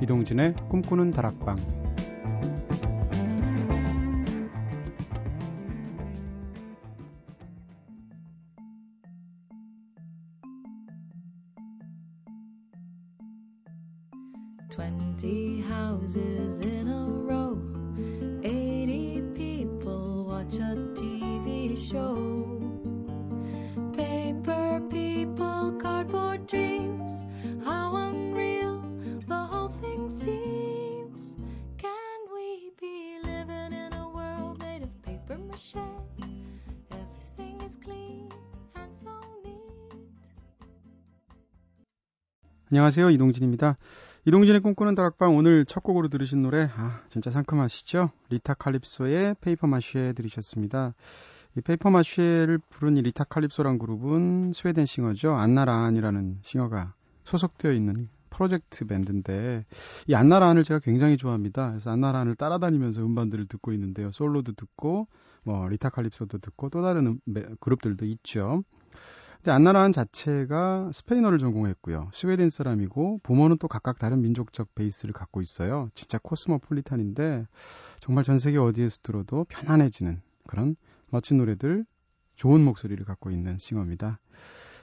이동진의 꿈꾸는 다락방 안녕하세요. 이동진입니다. 이동진의 꿈꾸는 다락방 오늘 첫 곡으로 들으신 노래 아 진짜 상큼하시죠? 리타 칼립소의 Paper Mache 들으셨습니다. 이 Paper Mache를 부른 이 리타 칼립소란 그룹은 스웨덴 싱어죠. 안나 라안이라는 싱어가 소속되어 있는 프로젝트 밴드인데 이 안나 라안을 제가 굉장히 좋아합니다. 그래서 안나 라안을 따라다니면서 음반들을 듣고 있는데요. 솔로도 듣고 뭐 리타 칼립소도 듣고 또 다른 음, 그룹들도 있죠. 근데 안나라한 자체가 스페인어를 전공했고요. 스웨덴 사람이고 부모는 또 각각 다른 민족적 베이스를 갖고 있어요. 진짜 코스모폴리탄인데 정말 전 세계 어디에서 들어도 편안해지는 그런 멋진 노래들, 좋은 목소리를 갖고 있는 싱어입니다.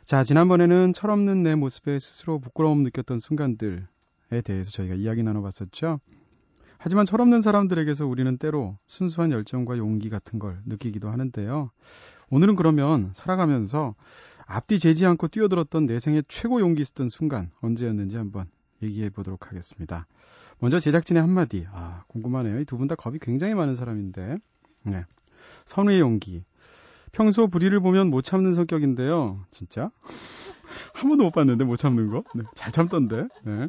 자, 지난번에는 철없는 내 모습에 스스로 부끄러움 느꼈던 순간들에 대해서 저희가 이야기 나눠봤었죠. 하지만 철없는 사람들에게서 우리는 때로 순수한 열정과 용기 같은 걸 느끼기도 하는데요. 오늘은 그러면 살아가면서 앞뒤 재지 않고 뛰어들었던 내 생의 최고 용기 있었던 순간 언제였는지 한번 얘기해 보도록 하겠습니다. 먼저 제작진의 한마디. 아, 궁금하네요. 이 두 분 다 겁이 굉장히 많은 사람인데. 네. 선우의 용기. 평소 불의를 보면 못 참는 성격인데요. 진짜? 한 번도 못 봤는데 못 참는 거? 네, 잘 참던데. 네.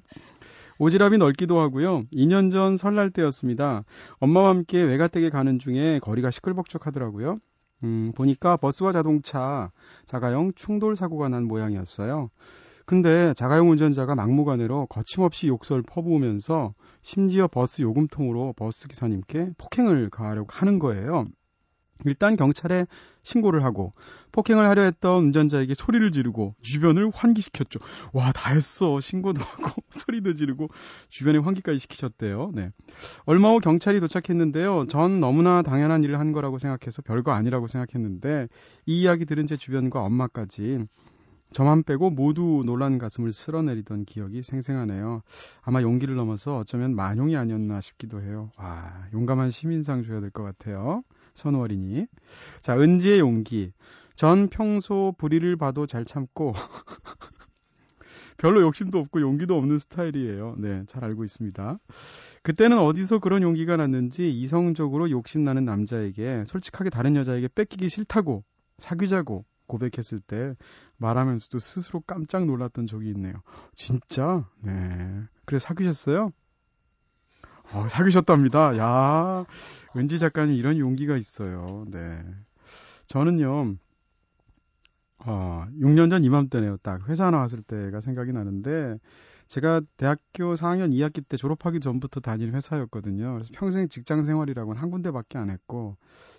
오지랖이 넓기도 하고요. 2년 전 설날 때였습니다. 엄마와 함께 외가댁에 가는 중에 거리가 시끌벅적하더라고요. 음, 보니까 버스와 자동차 자가용 충돌 사고가 난 모양이었어요. 근데 자가용 운전자가 막무가내로 거침없이 욕설 퍼부으면서 심지어 버스 요금통으로 버스 기사님께 폭행을 가하려고 하는 거예요. 일단 경찰에 신고를 하고 폭행을 하려 했던 운전자에게 소리를 지르고 주변을 환기시켰죠. 와, 다 했어. 신고도 하고 소리도 지르고 주변에 환기까지 시키셨대요. 네. 얼마 후 경찰이 도착했는데요. 전 너무나 당연한 일을 한 거라고 생각해서 별거 아니라고 생각했는데 이 이야기 들은 제 주변과 엄마까지 저만 빼고 모두 놀란 가슴을 쓸어내리던 기억이 생생하네요. 아마 용기를 넘어서 어쩌면 만용이 아니었나 싶기도 해요. 와, 용감한 시민상 줘야 될 것 같아요. 선우 어린이. 자, 은지의 용기. 전 평소 불의를 봐도 잘 참고 별로 욕심도 없고 용기도 없는 스타일이에요. 네, 잘 알고 있습니다. 그때는 어디서 그런 용기가 났는지 이성적으로 욕심나는 남자에게 솔직하게 다른 여자에게 뺏기기 싫다고 사귀자고 고백했을 때 말하면서도 스스로 깜짝 놀랐던 적이 있네요. 진짜? 네. 그래 사귀셨어요? 어, 사귀셨답니다. 야, 왠지 작가님 이런 용기가 있어요. 네. 저는요, 어, 6년 전 이맘때네요. 딱 회사 나왔을 때가 생각이 나는데, 제가 대학교 4학년 2학기 때 졸업하기 전부터 다니는 회사였거든요. 그래서 평생 직장 생활이라고는 한 군데밖에 안 했고,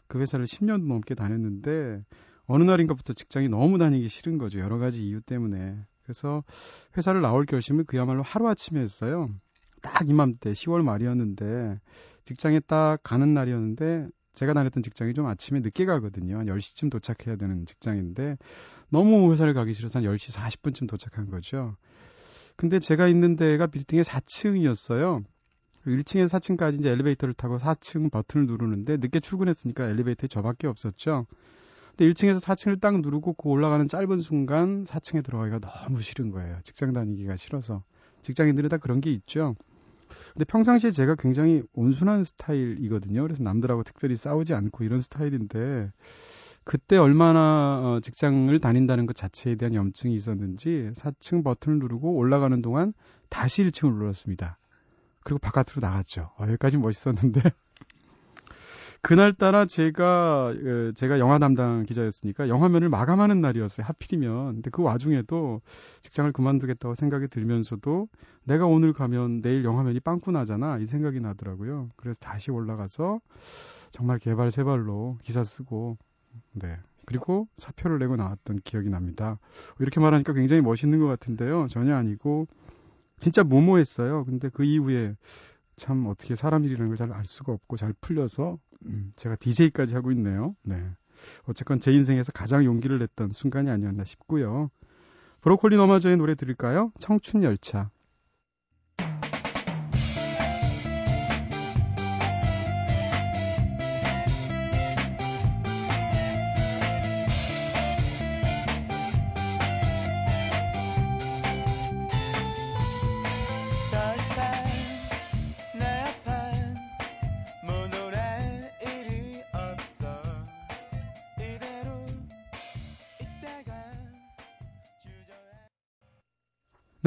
그 회사를 10년 넘게 다녔는데, 어느 날인가부터 직장이 너무 다니기 싫은 거죠. 여러 가지 이유 때문에. 그래서 회사를 나올 결심을 그야말로 하루아침에 했어요. 딱 이맘때 10월 말이었는데 직장에 딱 가는 날이었는데 제가 다녔던 직장이 좀 아침에 늦게 가거든요. 한 10시쯤 도착해야 되는 직장인데 너무 회사를 가기 싫어서 한 10시 40분쯤 도착한 거죠. 근데 제가 있는 데가 빌딩의 4층이었어요. 1층에서 4층까지 이제 엘리베이터를 타고 4층 버튼을 누르는데 늦게 출근했으니까 엘리베이터에 저밖에 없었죠. 근데 1층에서 4층을 딱 누르고 그 올라가는 짧은 순간 4층에 들어가기가 너무 싫은 거예요. 직장 다니기가 싫어서. 직장인들이 다 그런 게 있죠. 근데 평상시에 제가 굉장히 온순한 스타일이거든요. 그래서 남들하고 특별히 싸우지 않고 이런 스타일인데 그때 얼마나 어, 직장을 다닌다는 것 자체에 대한 염증이 있었는지 4층 버튼을 누르고 올라가는 동안 다시 1층을 눌렀습니다. 그리고 바깥으로 나갔죠. 어, 여기까지 멋있었는데 그날따라 제가 그, 제가 영화 담당 기자였으니까 영화면을 마감하는 날이었어요. 하필이면. 근데 그 와중에도 직장을 그만두겠다고 생각이 들면서도 내가 오늘 가면 내일 영화면이 빵꾸 나잖아. 이 생각이 나더라고요. 그래서 다시 올라가서 정말 개발 세발로 기사 쓰고 네. 그리고 사표를 내고 나왔던 기억이 납니다. 이렇게 말하니까 굉장히 멋있는 것 같은데요. 전혀 아니고 진짜 무모했어요. 근데 그 이후에 참 어떻게 사람 일이라는 걸 잘 알 수가 없고 잘 풀려서 음, 제가 DJ까지 하고 있네요. 네. 어쨌건 제 인생에서 가장 용기를 냈던 순간이 아니었나 싶고요. 브로콜리 너마저의 노래 들을까요? 청춘 열차.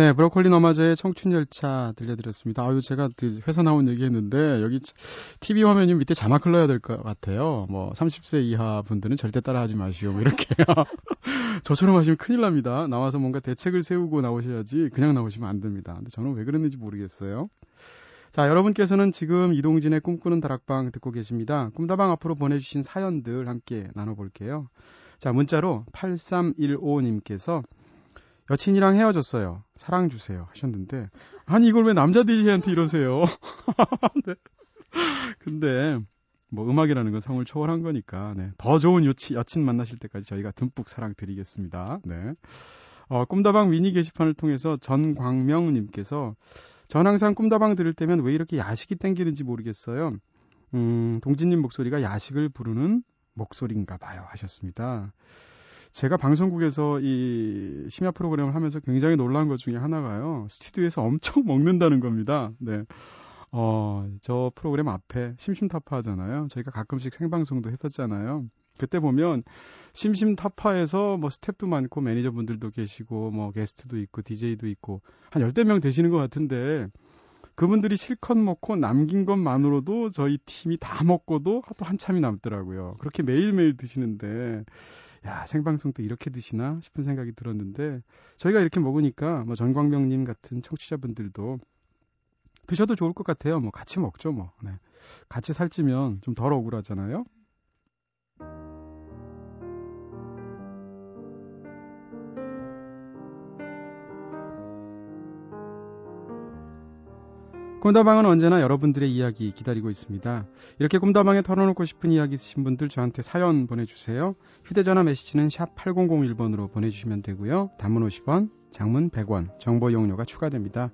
네, 브로콜리 너마저의 청춘 열차 들려드렸습니다. 아유, 제가 그 회사 나온 얘기 했는데, 여기 TV 화면이 밑에 자막 흘러야 될 것 같아요. 뭐, 30세 이하 분들은 절대 따라 하지 마시오. 뭐 이렇게요. 저처럼 하시면 큰일 납니다. 나와서 뭔가 대책을 세우고 나오셔야지 그냥 나오시면 안 됩니다. 근데 저는 왜 그랬는지 모르겠어요. 자, 여러분께서는 지금 이동진의 꿈꾸는 다락방 듣고 계십니다. 꿈다방 앞으로 보내주신 사연들 함께 나눠볼게요. 자, 문자로 8315님께서 여친이랑 헤어졌어요. 사랑 주세요. 하셨는데, 아니, 이걸 왜 남자들이한테 이러세요? 네. 근데, 뭐, 음악이라는 건 성을 초월한 거니까, 네. 더 좋은 여친, 여친 만나실 때까지 저희가 듬뿍 사랑 드리겠습니다. 네. 어, 꿈다방 미니 게시판을 통해서 전광명님께서, 전 항상 꿈다방 들을 때면 왜 이렇게 야식이 땡기는지 모르겠어요. 음, 동진님 목소리가 야식을 부르는 목소리인가 봐요. 하셨습니다. 제가 방송국에서 이 심야 프로그램을 하면서 굉장히 놀란 것 중에 하나가요. 스튜디오에서 엄청 먹는다는 겁니다. 네. 어, 저 프로그램 앞에 심심타파 하잖아요. 저희가 가끔씩 생방송도 했었잖아요. 그때 보면 심심타파에서 뭐 스탭도 많고 매니저분들도 계시고 뭐 게스트도 있고 DJ도 있고 한 열댓 명 되시는 것 같은데 그분들이 실컷 먹고 남긴 것만으로도 저희 팀이 다 먹고도 또 한참이 남더라고요. 그렇게 매일매일 드시는데 야, 생방송 때 이렇게 드시나 싶은 생각이 들었는데 저희가 이렇게 먹으니까 뭐 전광명님 같은 청취자분들도 드셔도 좋을 것 같아요. 뭐 같이 먹죠, 뭐. 네. 같이 살찌면 좀 덜 억울하잖아요. 꿈다방은 언제나 여러분들의 이야기 기다리고 있습니다. 이렇게 꿈다방에 털어놓고 싶은 이야기 있으신 분들 저한테 사연 보내주세요. 휴대전화 메시지는 샵 8001번으로 보내주시면 되고요. 단문 50원, 장문 100원, 정보 이용료가 추가됩니다.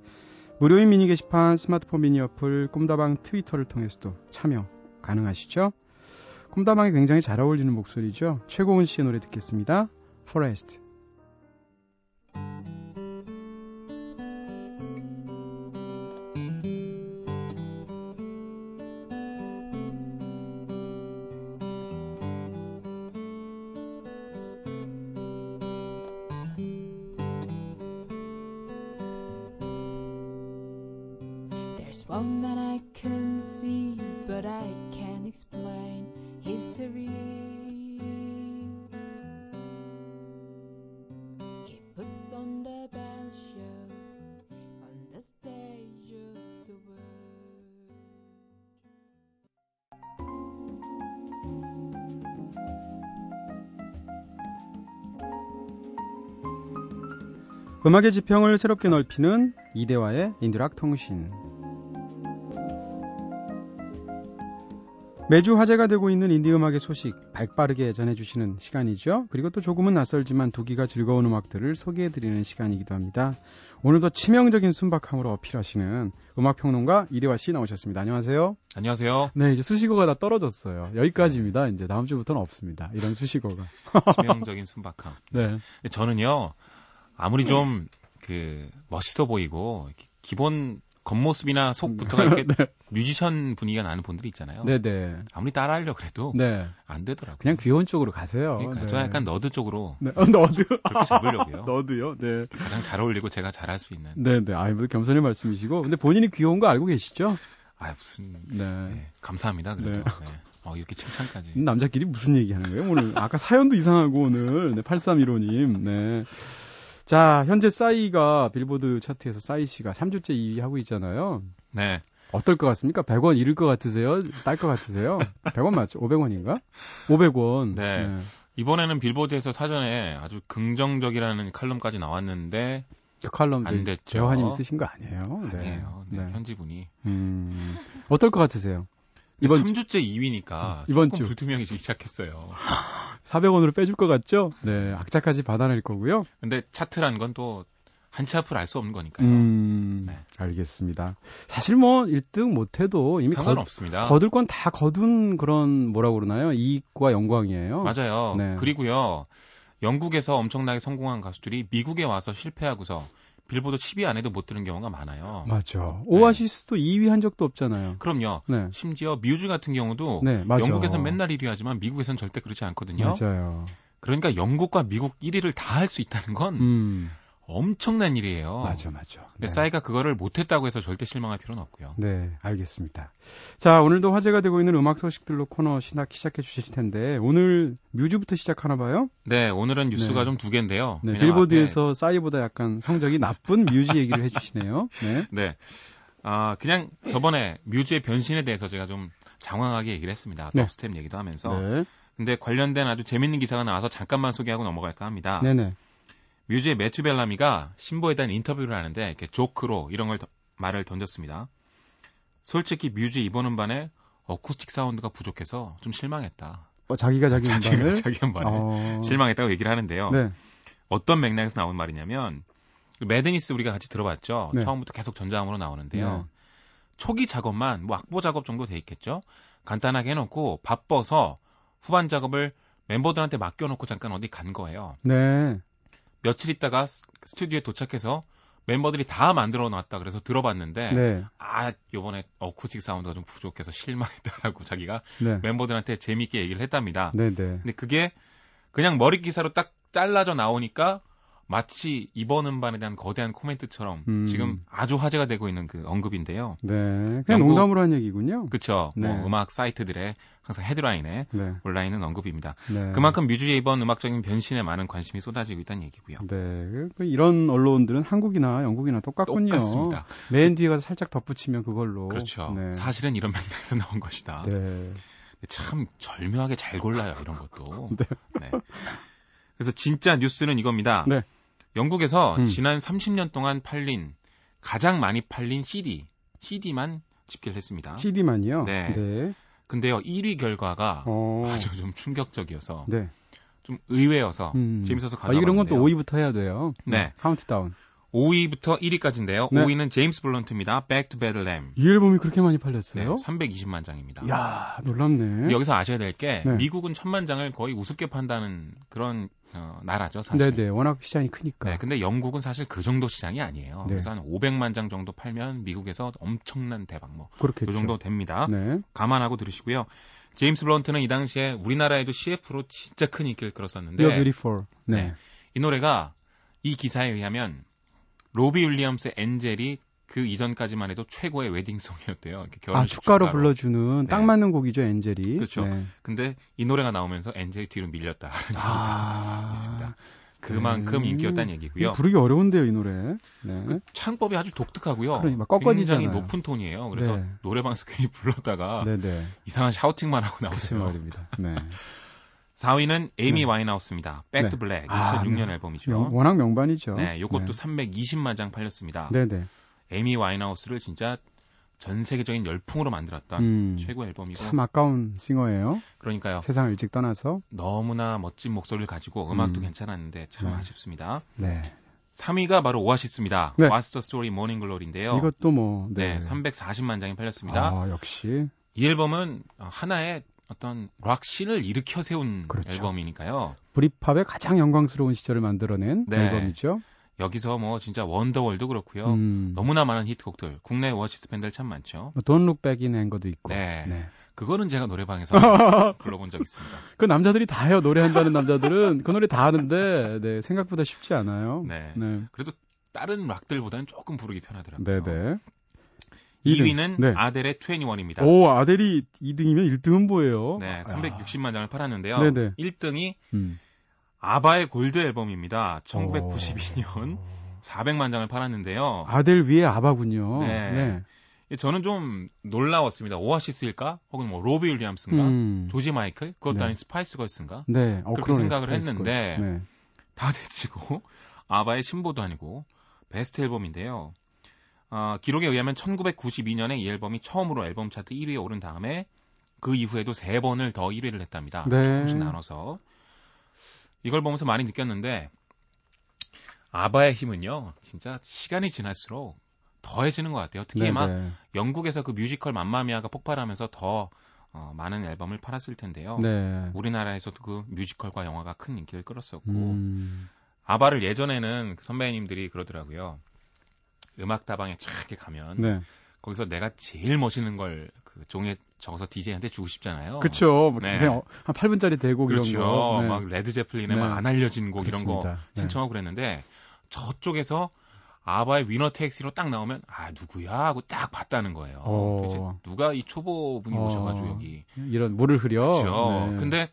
무료인 미니 게시판, 스마트폰 미니 어플, 꿈다방 트위터를 통해서도 참여 가능하시죠? 꿈다방에 굉장히 잘 어울리는 목소리죠. 최고은 씨의 노래 듣겠습니다. Forest. 음악의 지평을 새롭게 넓히는 이대화의 인드락 통신. 매주 화제가 되고 있는 인디 음악의 소식 발빠르게 전해주시는 시간이죠. 그리고 또 조금은 낯설지만 두기가 즐거운 음악들을 소개해드리는 시간이기도 합니다. 오늘도 치명적인 순박함으로 어필하시는 음악평론가 이대화 씨 나오셨습니다. 안녕하세요. 안녕하세요. 네, 이제 수식어가 다 떨어졌어요. 여기까지입니다. 이제 다음 주부터는 없습니다. 이런 수식어가. 치명적인 순박함. 네. 저는요, 아무리 좀그 멋있어 보이고 기본 겉모습이나 속부터가 이렇게 네. 뮤지션 분위기가 나는 분들이 있잖아요. 네네. 네. 아무리 따라하려고 해도 네. 안 되더라고요. 그냥 귀여운 쪽으로 가세요. 그러니까 네. 저 약간 nerd 쪽으로 네. 어, nerd 그렇게 잡으려고요. nerd요. 네. 가장 잘 어울리고 제가 잘할 수 있는. 네네. 네. 아이 뭐 겸손의 말씀이시고, 근데 본인이 귀여운 거 알고 계시죠? 아 무슨 네. 네. 감사합니다 그래도 네. 네. 어 이렇게 칭찬까지 남자끼리 무슨 얘기하는 거예요 오늘 아까 사연도 이상하고 오늘 네 8315님 네 자, 현재 싸이가 빌보드 차트에서 싸이 씨가 3주째 2위 하고 있잖아요. 네. 어떨 것 같습니까? 100원 잃을 것 같으세요? 딸 것 같으세요? 100원 맞죠? 500원인가? 500원. 네. 네. 이번에는 빌보드에서 사전에 아주 긍정적이라는 칼럼까지 나왔는데 그 칼럼 안 됐죠. 재환님 쓰신 거 아니에요? 네. 아니에요. 네, 네. 편지분이. 음, 어떨 것 같으세요? 이번 3주째 2위니까 이번 주 불투명해지기 시작했어요. 400원으로 빼줄 것 같죠? 네, 악자까지 받아낼 거고요. 근데 차트라는 건또 한치 앞을 알 수 없는 거니까요. 음, 네. 알겠습니다. 사실 뭐 1등 못해도 이미 상관없습니다. 거, 거둘 건 다 거둔 그런 뭐라고 그러나요? 이익과 영광이에요. 맞아요. 네. 그리고요. 영국에서 엄청나게 성공한 가수들이 미국에 와서 실패하고서 빌보드 10위 안에도 못 드는 경우가 많아요. 맞죠. 네. 오아시스도 2위 한 적도 없잖아요. 그럼요. 네. 심지어 뮤즈 같은 경우도 네, 영국에서는 맨날 1위 하지만 미국에서는 절대 그렇지 않거든요. 맞아요. 그러니까 영국과 미국 1위를 다 할 수 있다는 건 음. 엄청난 일이에요. 맞아, 맞아. 근데 네. 싸이가 그거를 못했다고 해서 절대 실망할 필요는 없고요. 네, 알겠습니다. 자, 오늘도 화제가 되고 있는 음악 소식들로 코너 시작, 시작해 주실 텐데, 오늘 뮤즈부터 시작하나 봐요? 네, 오늘은 뉴스가 네. 좀두 개인데요. 네, 빌보드에서. 싸이보다 약간 성적이 나쁜 뮤즈 얘기를 해 주시네요. 네. 네. 아, 그냥 저번에 뮤즈의 변신에 대해서 제가 좀 장황하게 얘기를 했습니다. 네. dubstep 얘기도 하면서. 네. 근데 관련된 아주 재밌는 기사가 나와서 잠깐만 소개하고 넘어갈까 합니다. 네네. 뮤즈의 매튜 벨라미가 신보에 대한 인터뷰를 하는데 이렇게 조크로 이런 걸 말을 던졌습니다. 솔직히 뮤즈 이번 음반에 어쿠스틱 사운드가 부족해서 좀 실망했다. 어, 자기가 자기 음반을 자기 음반에 어... 실망했다고 얘기를 하는데요. 네. 어떤 맥락에서 나온 말이냐면 매드니스 우리가 같이 들어봤죠. 네. 처음부터 계속 전자음으로 나오는데요. 네. 초기 작업만 뭐 악보 작업 정도 돼 있겠죠. 간단하게 해놓고 바빠서 후반 작업을 멤버들한테 맡겨놓고 잠깐 어디 간 거예요. 네. 며칠 있다가 스튜디오에 도착해서 멤버들이 다 만들어 놨다 그래서 들어봤는데 네. 아 요번에 어쿠스틱 사운드가 좀 부족해서 실망했다라고 자기가 네. 멤버들한테 재미있게 얘기를 했답니다. 네, 네. 근데 그게 그냥 머리 기사로 딱 잘라져 나오니까 마치 이번 음반에 대한 거대한 코멘트처럼 음. 지금 아주 화제가 되고 있는 그 언급인데요. 네. 그냥 영국, 농담으로 한 얘기군요. 그렇죠. 네. 뭐 음악 사이트들의 항상 헤드라인에 네. 올라 있는 언급입니다. 네. 그만큼 뮤즈의 이번 음악적인 변신에 많은 관심이 쏟아지고 있다는 얘기고요. 네. 그 이런 언론들은 한국이나 영국이나 똑같군요. 똑같습니다. 맨 뒤에 가서 살짝 덧붙이면 그걸로. 그렇죠. 네. 사실은 이런 맥락에서 나온 것이다. 네. 참 절묘하게 잘 골라요 이런 것도. 네. 네. 그래서 진짜 뉴스는 이겁니다. 네. 영국에서 음. 지난 30년 동안 팔린 가장 많이 팔린 CD, CD만 집계를 했습니다. CD만이요? 네. 네. 근데요, 1위 결과가 어... 아주 좀 충격적이어서 네. 좀 의외여서 음. 재밌어서 가져왔는데요. 아, 이런 건 또 5위부터 해야 돼요. 네. 카운트다운. 5위부터 1위까지인데요. 네. 5위는 제임스 블런트입니다. Back to Bedlam. 이 앨범이 그렇게 많이 팔렸어요? 네, 320만 장입니다. 야 놀랍네. 여기서 아셔야 될게 네. 미국은 천만 장을 거의 우습게 판다는 그런 어, 나라죠, 사실. 네네, 워낙 시장이 크니까. 네, 근데 영국은 사실 그 정도 시장이 아니에요. 네. 그래서 한 500만 장 정도 팔면 미국에서 엄청난 대박, 뭐. 그렇겠죠. 그 정도 됩니다. 네. 감안하고 들으시고요. 제임스 블런트는 이 당시에 우리나라에도 CF로 진짜 큰 인기를 끌었었는데. You're beautiful. 네. 네. 이 노래가 이 기사에 의하면 로비 윌리엄스의 엔젤이 그 이전까지만 해도 최고의 웨딩송이었대요. 아, 축가로, 축가로. 불러주는 딱 네. 맞는 곡이죠, 엔젤이. 그렇죠. 네. 근데 이 노래가 나오면서 엔젤이 뒤로 밀렸다. 아, 있습니다. 그만큼 네. 인기였다는 얘기고요. 부르기 어려운데요, 이 노래. 네. 그 창법이 아주 독특하고요. 그러니까 굉장히 높은 톤이에요. 그래서 네. 노래방에서 괜히 불렀다가 네, 네. 이상한 샤우팅만 하고 나오세요. 말입니다. 네. 4위는 에이미 네. 와인하우스입니다. Back to Black 2006년 아, 네. 앨범이죠. 명, 워낙 명반이죠. 네, 이것도 320만 장 팔렸습니다. 네네. 에미 와인하우스를 진짜 전 세계적인 열풍으로 만들었던 음, 최고 앨범이고 참 아까운 싱어예요. 그러니까요. 세상을 일찍 떠나서 너무나 멋진 목소리를 가지고 음악도 음. 괜찮았는데 참 네. 아쉽습니다. 네. 3위가 바로 오아시스입니다. 네. What's the Story Morning Glory인데요. 이것도 뭐 네, 네 340만 장이 팔렸습니다. 아, 역시 이 앨범은 하나의 어떤 락신을 일으켜 세운 그렇죠. 앨범이니까요. Britpop의 가장 영광스러운 시절을 만들어낸 네. 앨범이죠. 여기서 뭐 진짜 Wonderwall도 그렇고요. 음. 너무나 많은 히트곡들, 국내 오아시스 밴드들 참 많죠. Don't Look Back in Anger도 있고. 네. 네. 그거는 제가 노래방에서 불러본 적 있습니다. 그 남자들이 다 해요. 노래한다는 남자들은 그 노래 다 하는데 네, 생각보다 쉽지 않아요. 네. 네. 그래도 다른 락들보다는 조금 부르기 편하더라고요. 네네. 2위는 네. 아델의 21입니다. 오, 아델이 2등이면 1등은 뭐예요? 네, 360만 장을 팔았는데요. 네네. 1등이 음. 아바의 골드 앨범입니다. 1992년 오. 400만 장을 팔았는데요. 아델 위에 아바군요. 네. 네. 저는 좀 놀라웠습니다. 오아시스일까? 혹은 뭐 로비 윌리엄스인가? 음. 조지 마이클? 그것도 네. 아닌 스파이스 걸스인가? 네. 어, 그렇게 생각을 했는데 네. 다 제치고 아바의 신보도 아니고 베스트 앨범인데요. 어, 기록에 의하면 1992년에 이 앨범이 처음으로 앨범 차트 1위에 오른 다음에 그 이후에도 세 번을 더 1위를 했답니다. 네. 조금씩 나눠서. 이걸 보면서 많이 느꼈는데 아바의 힘은요. 진짜 시간이 지날수록 더해지는 것 같아요. 특히 막 네, 네. 영국에서 그 뮤지컬 맘마미아가 폭발하면서 더 어, 많은 앨범을 팔았을 텐데요. 네. 우리나라에서도 그 뮤지컬과 영화가 큰 인기를 끌었었고 음. 아바를 예전에는 그 선배님들이 그러더라고요. 음악 다방에 쫙 이렇게 가면 네. 거기서 내가 제일 멋있는 걸 그 종이에 적어서 DJ한테 주고 싶잖아요. 그렇죠. 뭐 네. 한 8분짜리 대곡 그렇죠. 이런 거. 네. 막 레드 제플린의 네. 막안 알려진 곡 그렇습니다. 이런 거 네. 신청하고 그랬는데 저쪽에서 아바의 Winner Takes It All로 딱 나오면 아 누구야 하고 딱 봤다는 거예요. 어. 누가 이 초보분이 어. 오셔가지고 여기 이런 물을 흐려. 그렇죠. 네. 근데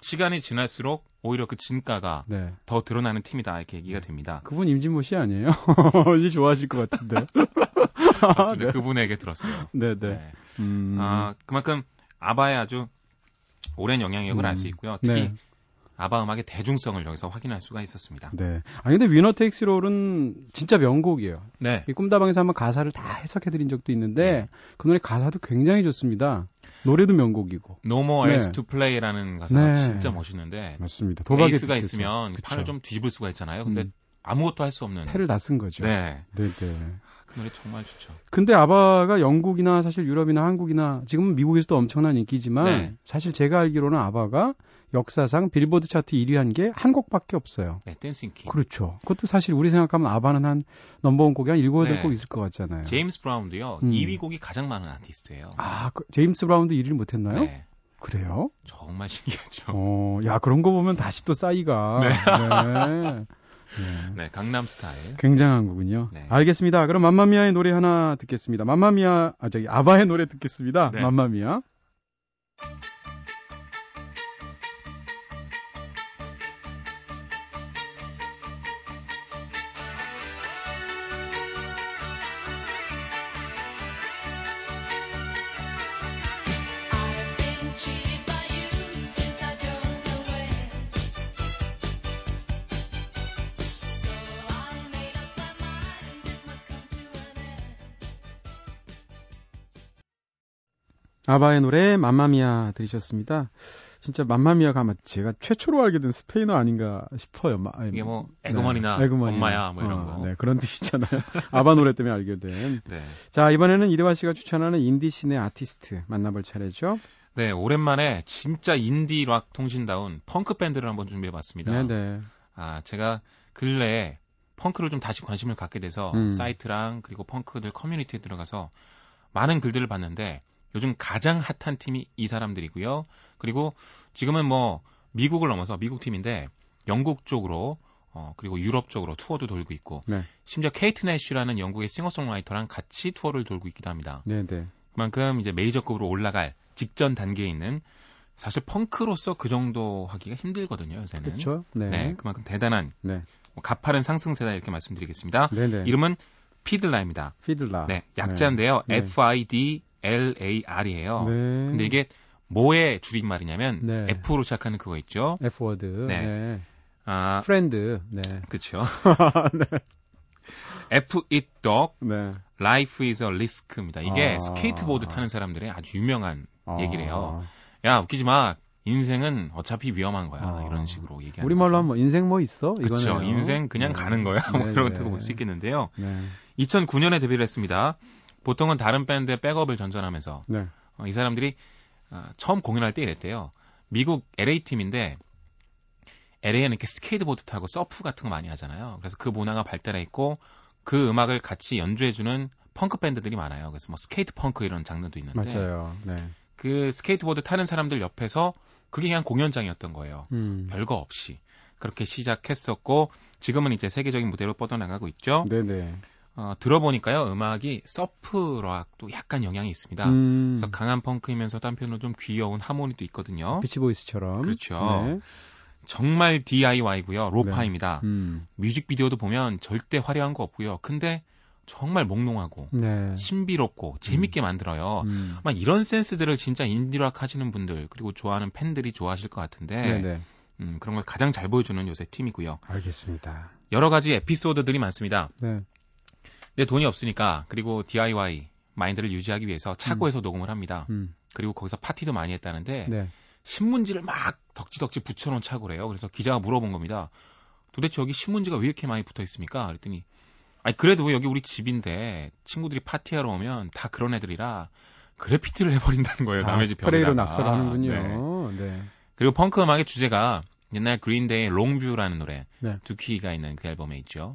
시간이 지날수록 오히려 그 진가가 네. 더 드러나는 팀이다 이렇게 얘기가 됩니다. 그분 임진모 씨 아니에요? 이제 좋아하실 것 같은데. 네. 그분에게 들었어요. 네네. 네. 네. 음... 아 그만큼 아바의 아주 오랜 영향력을 음... 알수 있고요. 특히 네. 아바 음악의 대중성을 여기서 확인할 수가 있었습니다. 네. 아니 근데 Winner Takes It All은 진짜 명곡이에요. 네. 이 꿈다방에서 한번 가사를 다 해석해 드린 적도 있는데 네. 그 노래 가사도 굉장히 좋습니다. 노래도 명곡이고. No More 네. to Play라는 가사가 네. 진짜 멋있는데. 맞습니다. 도박에 에이스가 있으면 그쵸. 판을 좀 뒤집을 수가 있잖아요. 근데 음. 아무것도 할 수 없는. 패를 다 쓴 거죠. 네. 네, 네. 그 노래 정말 좋죠. 근데 아바가 영국이나 사실 유럽이나 한국이나 지금은 미국에서도 엄청난 인기지만 네. 사실 제가 알기로는 아바가 역사상 빌보드 차트 1위 한 게 한 곡밖에 없어요. 네, Dancing Queen. 그렇죠. 그것도 사실 우리 생각하면 아바는 한 넘버원 곡이 한 7, 8곡 네. 있을 것 같잖아요. 제임스 브라운도요. 음. 2위 곡이 가장 많은 아티스트예요. 아, 그, 제임스 브라운도 1위를 못 했나요? 네. 그래요? 정말 신기하죠. 어, 야, 그런 거 보면 다시 또 싸이가. 네. 네. 네. 네, 강남 스타일. 굉장한 거군요. 네. 알겠습니다. 그럼 맘마미아의 노래 하나 듣겠습니다. 맘마미아, 아, 저기, 아바의 노래 듣겠습니다. 네. 맘마미아. 아바의 노래 맘마미아 들으셨습니다. 진짜 맘마미아가 아마 제가 최초로 알게 된 스페인어 아닌가 싶어요. 마, 이게 뭐 에그머니나 네, 에그머니. 엄마야 뭐 이런 어, 거. 네, 그런 뜻이잖아요. 아바 노래 때문에 알게 된. 네. 자, 이번에는 이대화 씨가 추천하는 인디 씬의 아티스트 만나볼 차례죠. 네, 오랜만에 진짜 인디 락 통신다운 펑크 밴드를 한번 준비해 봤습니다. 네, 네. 아, 제가 근래에 펑크를 좀 다시 관심을 갖게 돼서 음. 사이트랑 그리고 펑크들 커뮤니티에 들어가서 많은 글들을 봤는데 요즘 가장 핫한 팀이 이 사람들이고요. 그리고 지금은 뭐 미국을 넘어서 미국 팀인데 영국 쪽으로 어 그리고 유럽 쪽으로 투어도 돌고 있고 네. 심지어 케이트 내쉬라는 영국의 싱어송라이터랑 같이 투어를 돌고 있기도 합니다. 네, 네. 그만큼 이제 메이저급으로 올라갈 직전 단계에 있는 사실 펑크로서 그 정도 하기가 힘들거든요 요새는. 그렇죠. 네. 네 그만큼 대단한 네. 뭐 가파른 상승세다 이렇게 말씀드리겠습니다. 네네. 네. 이름은 피들라입니다. 피들라. 네, 약자인데요. 네. F I D L-A-R이에요. 네. 근데 이게 뭐의 줄임말이냐면 네. F로 시작하는 그거 있죠. F word. 네. 네. 아, friend. 네. 그렇죠. 네. F it dog. 네. Life is a risk입니다. 이게 아. 스케이트보드 타는 사람들의 아주 유명한 아. 얘기래요. 야, 웃기지 마. 인생은 어차피 위험한 거야. 아. 이런 식으로 얘기하는 우리말로 하면 뭐 인생 뭐 있어? 그렇죠. 인생 그냥 네. 가는 거야. 뭐 네, 그렇다고 네. 볼수 있겠는데요. 2009년에 데뷔를 했습니다. 보통은 다른 밴드의 백업을 전전하면서 네. 어, 이 사람들이 어, 처음 공연할 때 이랬대요. 미국 LA 팀인데 LA에는 이렇게 스케이트보드 타고 surf 같은 거 많이 하잖아요. 그래서 그 문화가 발달해 있고 그 음악을 같이 연주해주는 펑크 밴드들이 많아요. 그래서 뭐 skate punk 이런 장르도 있는데 맞아요. 네. 그 스케이트보드 타는 사람들 옆에서 그게 그냥 공연장이었던 거예요. 음. 별거 없이 그렇게 시작했었고 지금은 이제 세계적인 무대로 뻗어나가고 있죠. 네네. 어, 들어보니까요, 음악이 surf rock도 약간 영향이 있습니다. 음. 그래서 강한 펑크이면서 한편으로 좀 귀여운 하모니도 있거든요. 비치보이스처럼. 그렇죠. 네. 정말 DIY고요. lo-fi입니다. 네. 음. 뮤직비디오도 보면 절대 화려한 거 없고요. 근데 정말 몽롱하고 네. 신비롭고 재밌게 음. 만들어요. 음. 아마 이런 센스들을 진짜 인디락 하시는 분들 그리고 좋아하는 팬들이 좋아하실 것 같은데 네네. 네. 음, 그런 걸 가장 잘 보여주는 요새 팀이고요. 알겠습니다. 여러 가지 에피소드들이 많습니다. 네. 내 돈이 없으니까 그리고 DIY 마인드를 유지하기 위해서 차고에서 음. 녹음을 합니다. 음. 그리고 거기서 파티도 많이 했다는데 네. 신문지를 막 덕지덕지 붙여놓은 차고래요. 그래서 기자가 물어본 겁니다. 도대체 여기 신문지가 왜 이렇게 많이 붙어 있습니까? 그랬더니 아니 그래도 여기 우리 집인데 친구들이 파티하러 오면 다 그런 애들이라 그래피티를 해버린다는 거예요. 남의 아, 집 벽에다가. 스프레이로 낙서하는군요. 네. 네. 그리고 펑크 음악의 주제가 옛날 그린데이의 롱뷰라는 노래 네. 두 키가 있는 그 앨범에 있죠.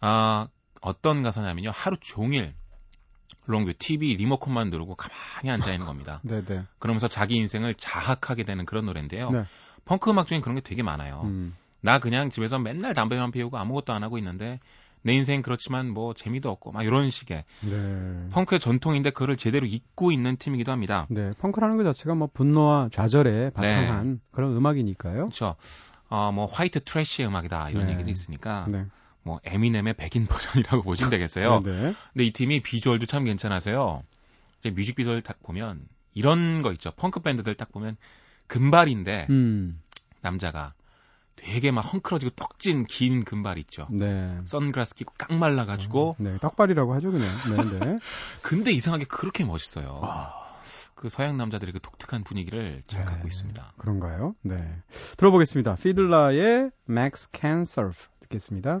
아 어떤 가사냐면요. 하루 종일 롱뷰 TV 리모컨만 누르고 가만히 앉아 있는 겁니다. 네네. 네. 그러면서 자기 인생을 자학하게 되는 그런 노래인데요. 네. 펑크 음악 중엔 그런 게 되게 많아요. 음. 나 그냥 집에서 맨날 담배만 피우고 아무것도 안 하고 있는데 내 인생 그렇지만 뭐 재미도 없고 막 이런 식의 네. 펑크의 전통인데 그거를 제대로 잊고 있는 팀이기도 합니다. 네, 펑크라는 것 자체가 뭐 분노와 좌절에 바탕한 네. 그런 음악이니까요. 그렇죠. 어, 뭐 white trash의 음악이다 이런 네. 얘기도 있으니까 네. 뭐 에미넴의 백인 버전이라고 보시면 되겠어요. 네, 네. 근데 이 팀이 비주얼도 참 괜찮아서요. 이제 뮤직비디오를 딱 보면 이런 거 있죠. 펑크 밴드들 딱 보면 금발인데 음. 남자가 되게 막 헝클어지고 떡진 긴 금발 있죠. 네. 선글라스 끼고 깡 말라가지고. 어, 네, 떡발이라고 하죠, 그냥. 네, 네. 근데 이상하게 그렇게 멋있어요. 아. 그 서양 남자들의 그 독특한 분위기를 잘 네, 갖고 있습니다. 그런가요? 네. 들어보겠습니다. 피들라의 Max Can Surf 듣겠습니다.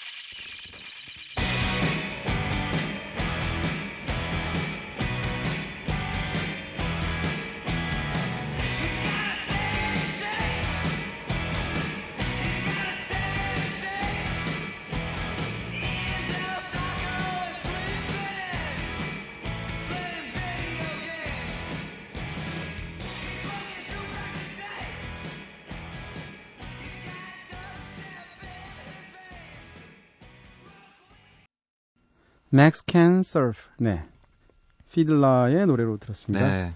Max Can Surf. 네. 피들라의 노래로 들었습니다. 네.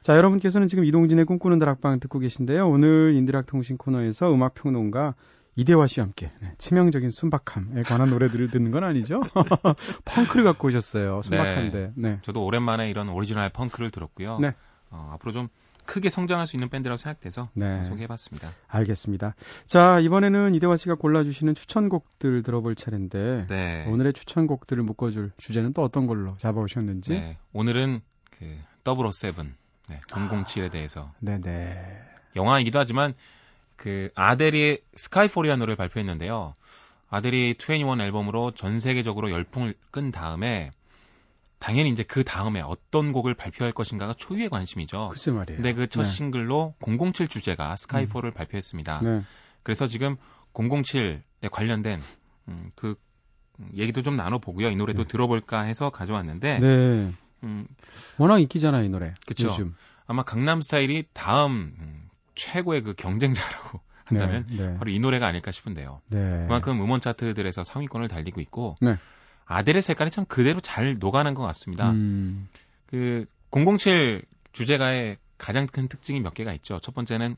자, 여러분께서는 지금 이동진의 꿈꾸는 다락방 듣고 계신데요. 오늘 인디락 통신 코너에서 음악 평론가 이대화 씨와 함께 네, 치명적인 순박함에 관한 노래들을 듣는 건 아니죠? 펑크를 갖고 오셨어요. 순박한데. 네. 네. 저도 오랜만에 이런 오리지널 펑크를 들었고요. 네. 어, 앞으로 좀 크게 성장할 수 있는 밴드라고 생각돼서 네. 소개해봤습니다. 알겠습니다. 자 이번에는 이대화 씨가 골라주시는 추천곡들 들어볼 차례인데 네. 오늘의 추천곡들을 묶어줄 주제는 또 어떤 걸로 잡아오셨는지? 네. 오늘은 그 007, 네, 007에 아, 대해서 네네. 영화이기도 하지만 그 아델이 스카이폴이라는 노래를 발표했는데요. 아델이 21 앨범으로 전 세계적으로 열풍을 끈 다음에 당연히 이제 그 다음에 어떤 곡을 발표할 것인가가 초유의 관심이죠. 글쎄 말이에요. 근데 그첫 네. 싱글로 007 주제가 스카이포를 음. 발표했습니다. 네. 그래서 지금 007에 관련된 음, 그 얘기도 좀 나눠보고요. 이 노래도 네. 들어볼까 해서 가져왔는데. 네. 음, 워낙 인기잖아요, 이 노래. 그렇죠. 아마 강남 스타일이 다음 음, 최고의 그 경쟁자라고 한다면 네, 네. 바로 이 노래가 아닐까 싶은데요. 네. 그만큼 음원 차트들에서 상위권을 달리고 있고 네. 아델의 색깔이 참 그대로 잘 녹아난 것 같습니다. 음. 그007 주제가의 가장 큰 특징이 몇 개가 있죠. 첫 번째는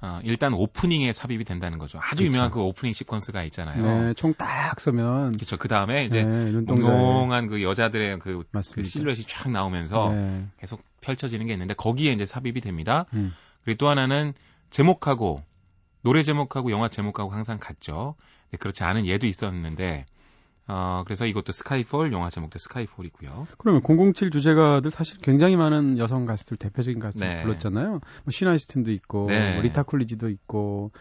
어, 일단 오프닝에 삽입이 된다는 거죠. 아주 그렇죠. 유명한 그 오프닝 시퀀스가 있잖아요. 네, 총 딱 쏘면. 그렇죠. 그 다음에 이제 네, 운동한 그 여자들의 그, 그 실루엣이 쫙 나오면서 네. 계속 펼쳐지는 게 있는데 거기에 이제 삽입이 됩니다. 음. 그리고 또 하나는 제목하고 노래 제목하고 영화 제목하고 항상 같죠. 그렇지 않은 예도 있었는데 어, 그래서 이것도 스카이폴, 영화 제목도 스카이폴이고요. 그러면 007 주제가들 사실 굉장히 많은 여성 가수들, 대표적인 가수들 네. 불렀잖아요. 뭐 시나이스틴도 있고, 네. 뭐 리타 콜리지도 있고.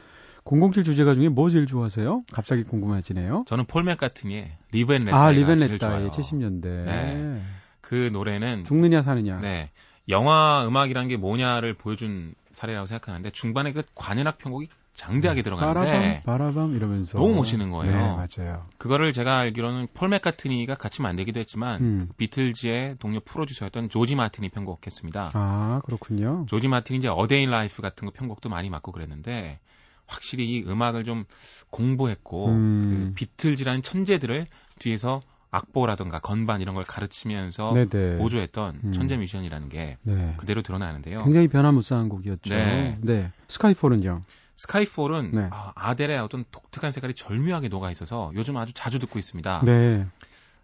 007 주제가 중에 뭐 제일 좋아하세요? 갑자기 궁금해지네요. 저는 폴 맥카트니의 and Let Die. 아, Live and Let Die 70년대. 네. 그 노래는 죽느냐 사느냐. 네. 영화 음악이란 게 뭐냐를 보여준 사례라고 생각하는데 중반에 그 관현악 편곡이 장대하게 네. 들어가는데 바라밤, 바라밤 이러면서 너무 멋있는 거예요. 네, 맞아요. 그거를 제가 알기로는 폴 맥카트니가 같이 만들기도 했지만 음. 그 비틀즈의 동료 프로듀서였던 조지 마틴이 편곡했습니다. 아 그렇군요. 조지 마틴이 이제 A Day in the Life 같은 거 편곡도 많이 맡고 그랬는데 확실히 이 음악을 좀 공부했고 음. 그 비틀즈라는 천재들을 뒤에서 악보라든가 건반 이런 걸 가르치면서 네네. 보조했던 음. 천재 뮤지션이라는 게 네. 그대로 드러나는데요. 굉장히 변화무쌍한 곡이었죠. 네. 네. Skyfall은요. Skyfall은 네. 아델의 어떤 독특한 색깔이 절묘하게 녹아 있어서 요즘 아주 자주 듣고 있습니다. 네.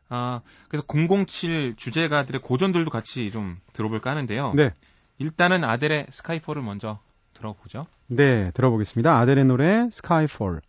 아, 그래서 007 주제가들의 고전들도 같이 좀 들어볼까 하는데요. 네. 일단은 아델의 스카이폴을 먼저 들어보죠. 네, 들어보겠습니다. 아델의 노래 Skyfall.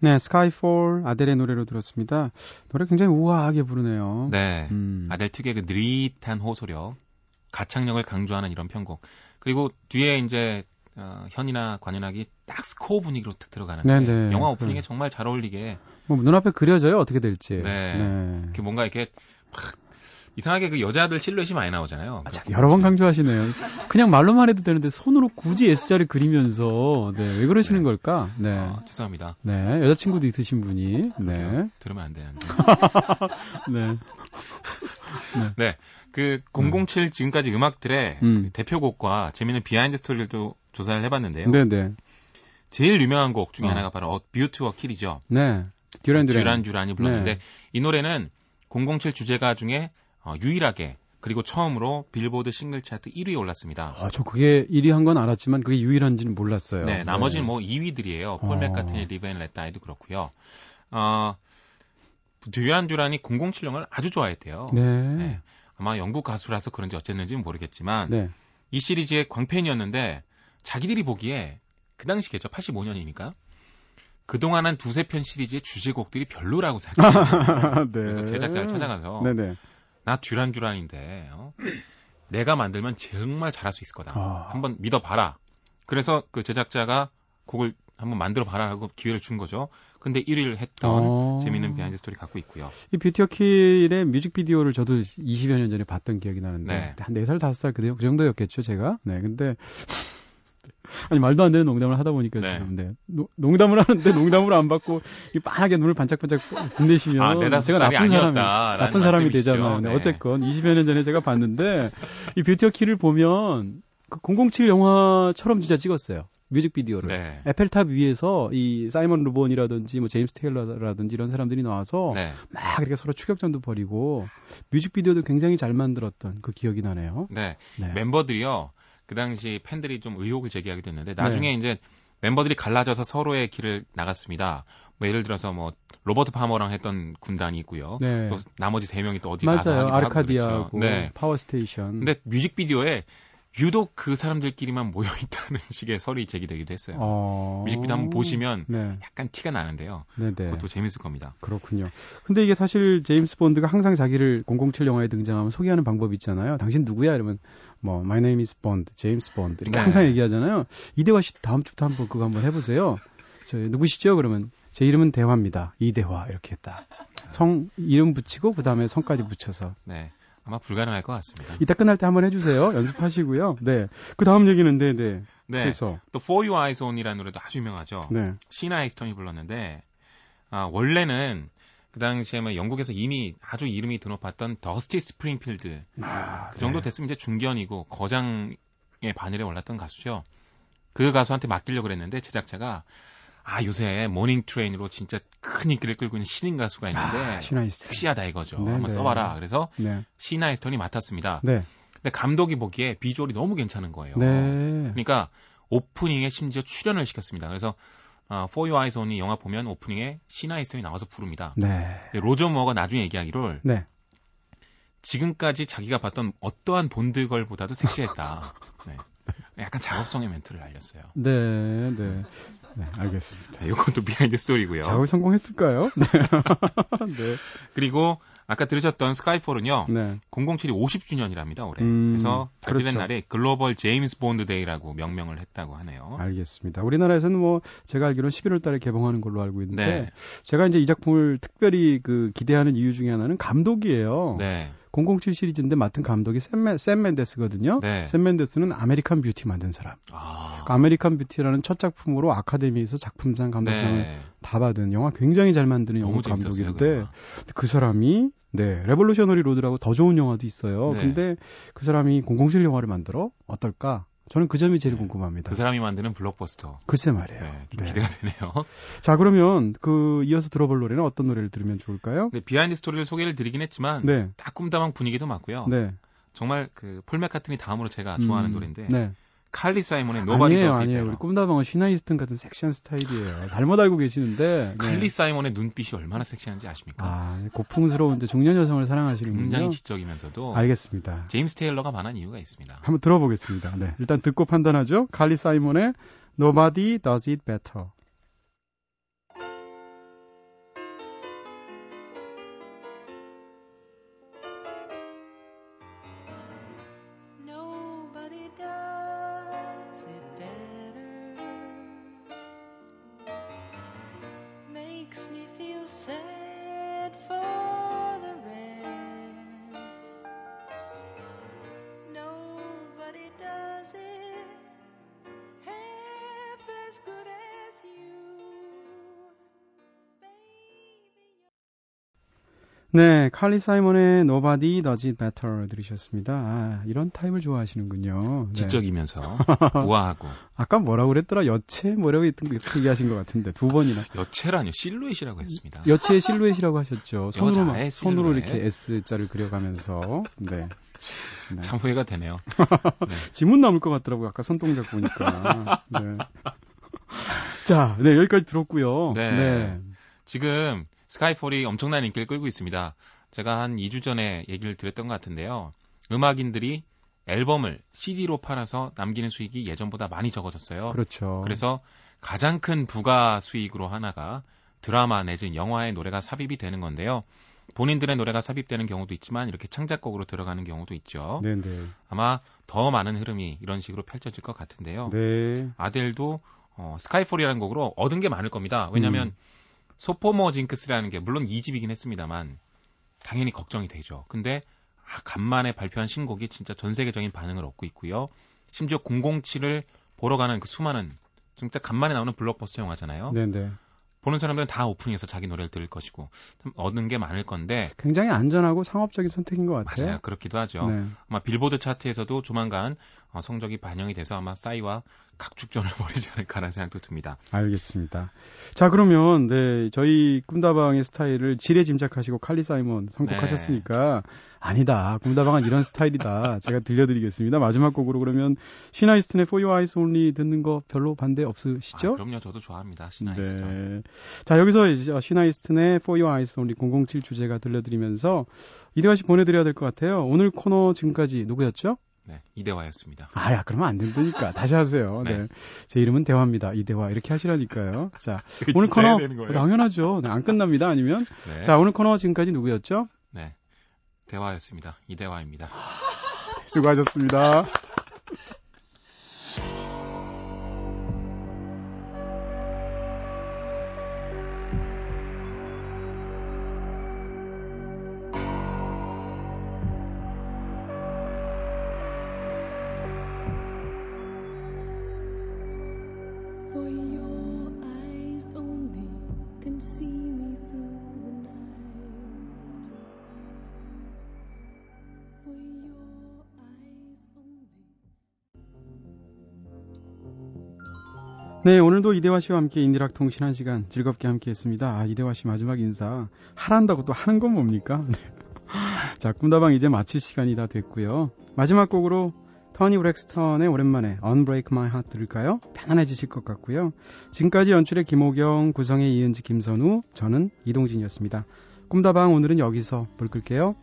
네, 스카이폴 아델의 노래로 들었습니다. 노래 굉장히 우아하게 부르네요. 네, 음. 아델 특유의 그 느릿한 호소력, 가창력을 강조하는 이런 편곡. 그리고 뒤에 이제 어, 현이나 관현악이 딱 스코어 분위기로 탁 들어가는데 네네. 네. 영화 오프닝에 네. 정말 잘 어울리게 뭐 눈앞에 그려져요 어떻게 될지. 네, 네. 뭔가 이렇게 막 이상하게 그 여자들 실루엣이 많이 나오잖아요. 아, 여러 번 강조하시네요. 그냥 말로만 해도 되는데 손으로 굳이 S자를 그리면서 네, 왜 그러시는 네. 걸까? 네. 아, 죄송합니다. 네, 여자친구도 있으신 분이. 네. 들으면 안 되는데. 네. 네. 네. 그 007 음. 지금까지 음악들의 음. 그 대표곡과 재미있는 behind story를 또 조사를 해봤는데요. 네네. 네. 제일 유명한 곡 중에 어. 하나가 바로 어, View to a Kill이죠. 네. 듀란 듀란. 듀란 듀란이 불렀는데 네. 이 노래는 007 주제가 중에 어, 유일하게 그리고 처음으로 빌보드 싱글 차트 1위에 올랐습니다. 아, 저 그게 1위 한 건 알았지만 그게 유일한지는 몰랐어요. 네, 나머지는 네. 뭐 2위들이에요. 폴 어. 맥카트니 Live and Let Die도 그렇고요. 어, 듀란 듀란이 007형을 아주 좋아했대요. 네. 네. 아마 영국 가수라서 그런지 어쨌는지는 모르겠지만 네. 이 시리즈의 광팬이었는데 자기들이 보기에 그 당시겠죠. 85년이니까. 그동안 한 두세 편 시리즈의 주제곡들이 별로라고 생각해요. 네. 그래서 제작자를 찾아가서 네네. 나 듀란 듀란인데 어? 내가 만들면 정말 잘할 수 있을 거다. 아. 한번 믿어봐라. 그래서 그 제작자가 곡을 한번 만들어 봐라라고 기회를 준 거죠. 근데 1위를 했던 어... 재미있는 비하인드 스토리 갖고 있고요. 이 View to a Kill의 뮤직비디오를 저도 20여 년 전에 봤던 기억이 나는데 네. 한 4살 5살 그 정도였겠죠, 제가. 네. 근데 아니 말도 안 되는 농담을 하다 보니까 네. 지금 네. 노, 농담을 하는데 농담으로 안 받고 이 빤하게 눈을 반짝반짝 빛내시면 아, 제가 나쁜 사람이 나쁜 사람이 되잖아요. 네. 어쨌건 20여 년 전에 제가 봤는데 이 View to a Kill을 보면 그 007 영화처럼 진짜 찍었어요. 뮤직비디오를 네. 에펠탑 위에서 이 사이먼 르봉이라든지 뭐 존 테일러라든지 이런 사람들이 나와서 네. 막 이렇게 서로 추격전도 벌이고 뮤직비디오도 굉장히 잘 만들었던 그 기억이 나네요. 네. 네. 멤버들이요. 그 당시 팬들이 좀 의혹을 제기하게 됐는데 나중에 네. 이제 멤버들이 갈라져서 서로의 길을 나갔습니다. 뭐 예를 들어서 뭐 로버트 파머랑 했던 구단이 있고요. 네. 또 나머지 세 명이 또 어디 가서 맞아요. 아르카디아하고 네. 파워스테이션. 근데 뮤직비디오에 유독 그 사람들끼리만 모여 있다는 식의 설이 제기되기도 했어요. 어... 뮤직비디오 한번 보시면 네. 약간 티가 나는데요. 네네. 그것도 재밌을 겁니다. 그렇군요. 근데 이게 사실 제임스 본드가 항상 자기를 007 영화에 등장하면 소개하는 방법이 있잖아요. 당신 누구야? 이러면 뭐 My name is Bond, 제임스 본드 이렇게 네. 항상 얘기하잖아요. 이대화 씨 다음 주부터 한번 그거 한번 해보세요. 저 누구시죠? 그러면 제 이름은 대화입니다. 이대화 이렇게 했다. 성 이름 붙이고 그 다음에 성까지 붙여서. 네. 아마 불가능할 것 같습니다. 이따 끝날 때 한번 해주세요. 연습하시고요. 네. 그 다음 얘기는 네, 네. 네. 그래서 또 For Your Eyes Only라는 노래도 아주 유명하죠. 네. 시나 이스턴이 불렀는데 아, 원래는 그 당시에 뭐 영국에서 이미 아주 이름이 드높았던 더스티 스프링필드 아, 그 정도 네. 됐으면 이제 중견이고 거장의 반열에 올랐던 가수죠. 그 가수한테 맡기려고 그랬는데 제작자가 아 요새 Morning Train으로 진짜 큰 인기를 끌고 있는 신인 가수가 있는데 아, 섹시하다 이거죠. 네, 한번 네. 써봐라. 그래서 네. 시나 이스턴이 맡았습니다. 네. 근데 감독이 보기에 비주얼이 너무 괜찮은 거예요. 네. 그러니까 오프닝에 심지어 출연을 시켰습니다. 그래서 어, For Your Eyes Only 영화 보면 오프닝에 시나 이스턴이 나와서 부릅니다. 네. 로저 모어가 나중에 얘기하기를 네. 지금까지 자기가 봤던 어떠한 본드걸보다도 섹시했다. 네. 약간 작업성의 멘트를 날렸어요. 네, 네. 네, 알겠습니다. 네, 이것도 비하인드 스토리고요. 작업이 성공했을까요? 네. 네. 그리고 아까 들으셨던 스카이폴은요. 네. 007이 50주년이랍니다, 올해. 음, 그래서 가필의 그렇죠. 날에 글로벌 제임스 본드 데이라고 명명을 했다고 하네요. 알겠습니다. 우리나라에서는 뭐 제가 알기로는 11월 달에 개봉하는 걸로 알고 있는데 네. 제가 이제 이 작품을 특별히 그 기대하는 이유 중에 하나는 감독이에요. 네. 007 시리즈인데 맡은 감독이 샘, 샘 맨데스거든요. 네. 샘 맨데스는 American Beauty 만든 사람. 아. 그 American Beauty라는 첫 작품으로 아카데미에서 작품상 감독상을 네. 다 받은 영화 굉장히 잘 만드는 영화 감독인데 그 사람이 네, Revolutionary Road라고 더 좋은 영화도 있어요. 네. 근데 그 사람이 007 영화를 만들어 어떨까? 저는 그 점이 제일 네. 궁금합니다. 그 사람이 만드는 블록버스터. 글쎄 말이에요. 네, 좀 네. 기대가 되네요. 자, 그러면 그 이어서 들어볼 노래는 어떤 노래를 들으면 좋을까요? 네, 비하인드 스토리를 소개를 드리긴 했지만 네. 딱 꿈다방 분위기도 맞고요. 네. 정말 그 폴 맥카트니 다음으로 제가 좋아하는 음, 노래인데 네. 칼리 사이먼의 Nobody 아니에요, 아니에요. 우리 꿈다방은 시나 이스턴 같은 섹시한 스타일이에요. 잘못 알고 계시는데. 네. 칼리 사이먼의 눈빛이 얼마나 섹시한지 아십니까? 아, 고풍스러운 중년 여성을 사랑하시는군요. 굉장히 지적이면서도. 알겠습니다. 제임스 테일러가 많은 이유가 있습니다. 한번 들어보겠습니다. 네, 일단 듣고 판단하죠. 칼리 사이먼의 Nobody Does It Better. 네, 칼리 사이먼의 Nobody Does It Better 들으셨습니다. 아, 이런 타입을 좋아하시는군요. 네. 지적이면서 우아하고. 아까 뭐라고 그랬더라? 여체 뭐라고 했던 얘기하신 것 같은데 두 번이나. 여체라뇨, 실루엣이라고 했습니다. 여체의 실루엣이라고 하셨죠. 손으로 실루엣. 손으로 이렇게 S자를 그려가면서. 네. 네. 참 후회가 되네요. 네. 지문 남을 것 같더라고요. 아까 손동작 보니까. 네. 자, 네 여기까지 들었고요. 네. 네. 지금 스카이폴이 엄청난 인기를 끌고 있습니다. 제가 한 2주 전에 얘기를 드렸던 것 같은데요. 음악인들이 앨범을 CD로 팔아서 남기는 수익이 예전보다 많이 적어졌어요. 그렇죠. 그래서 가장 큰 부가 수익으로 하나가 드라마 내진 영화의 노래가 삽입이 되는 건데요. 본인들의 노래가 삽입되는 경우도 있지만 이렇게 창작곡으로 들어가는 경우도 있죠. 네네. 네. 아마 더 많은 흐름이 이런 식으로 펼쳐질 것 같은데요. 네. 아델도 어, 스카이폴이라는 곡으로 얻은 게 많을 겁니다. 왜냐하면 음. 소포머 징크스라는 게 물론 2집이긴 했습니다만 당연히 걱정이 되죠. 근데 아, 간만에 발표한 신곡이 진짜 전 세계적인 반응을 얻고 있고요. 심지어 007을 보러 가는 그 수많은 진짜 간만에 나오는 블록버스터 영화잖아요. 네네. 보는 사람들은 다 오프닝에서 자기 노래를 들을 것이고 얻는 게 많을 건데 굉장히 안전하고 상업적인 선택인 것 같아요. 맞아요. 그렇기도 하죠. 네. 아마 빌보드 차트에서도 조만간 어, 성적이 반영이 돼서 아마 싸이와 각축전을 벌이지 않을까라는 생각도 듭니다. 알겠습니다. 자 그러면 네 저희 꿈다방의 스타일을 지레 짐작하시고 칼리 사이먼 선곡하셨으니까 네. 아니다. 꿈다방은 이런 스타일이다. 제가 들려드리겠습니다. 마지막 곡으로 그러면 시나이스튼의 For Your Eyes Only 듣는 거 별로 반대 없으시죠? 아, 그럼요. 저도 좋아합니다. 시나이스튼. 네. 자 여기서 시나이스튼의 For Your Eyes Only 007 주제가 들려드리면서 이대화 씨 보내드려야 될 것 같아요. 오늘 코너 지금까지 누구였죠? 네, 이대화였습니다. 아, 야, 그러면 안 된다니까. 다시 하세요. 네. 네. 제 이름은 대화입니다. 이대화. 이렇게 하시라니까요. 자, 오늘 코너, 당연하죠. 네, 안 끝납니다. 아니면. 네. 자, 오늘 코너 지금까지 누구였죠? 네. 대화였습니다. 이대화입니다. 네, 수고하셨습니다. 네, 오늘도 이대화 씨와 함께 인디락 통신 한 시간 즐겁게 함께 했습니다. 아, 이대화 씨 마지막 인사. 하란다고 또 하는 건 뭡니까? 네. 자, 꿈다방 이제 마칠 시간이 다 됐고요. 마지막 곡으로 터니 브렉스턴의 오랜만에 Unbreak My Heart 들을까요? 편안해지실 것 같고요. 지금까지 연출의 김호경, 구성의 이은지, 김선우, 저는 이동진이었습니다. 꿈다방 오늘은 여기서 불 끌게요.